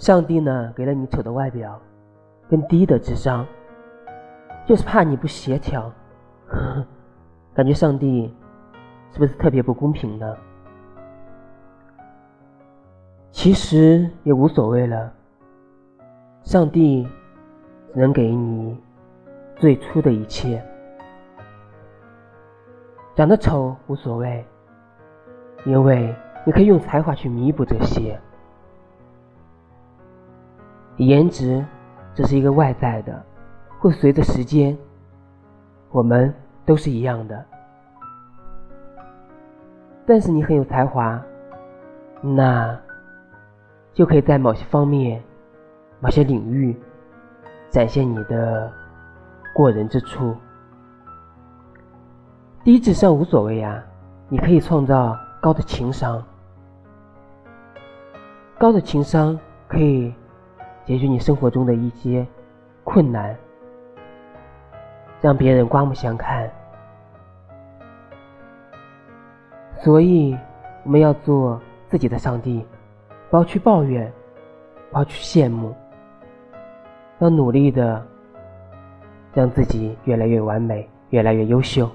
上帝呢，给了你丑的外表，跟低的智商，就是怕你不协调。呵 呵感觉上帝是不是特别不公平呢？其实也无所谓了，上帝只能给你最初的一切。长得丑无所谓，因为你可以用才华去弥补这些。颜值这是一个外在的，会随着时间，我们都是一样的。但是你很有才华，那就可以在某些方面、某些领域展现你的过人之处。低智商无所谓呀，你可以创造高的情商，高的情商可以。解决你生活中的一些困难，让别人刮目相看。所以，我们要做自己的上帝，不要去抱怨，不要去羡慕，要努力的让自己越来越完美，越来越优秀。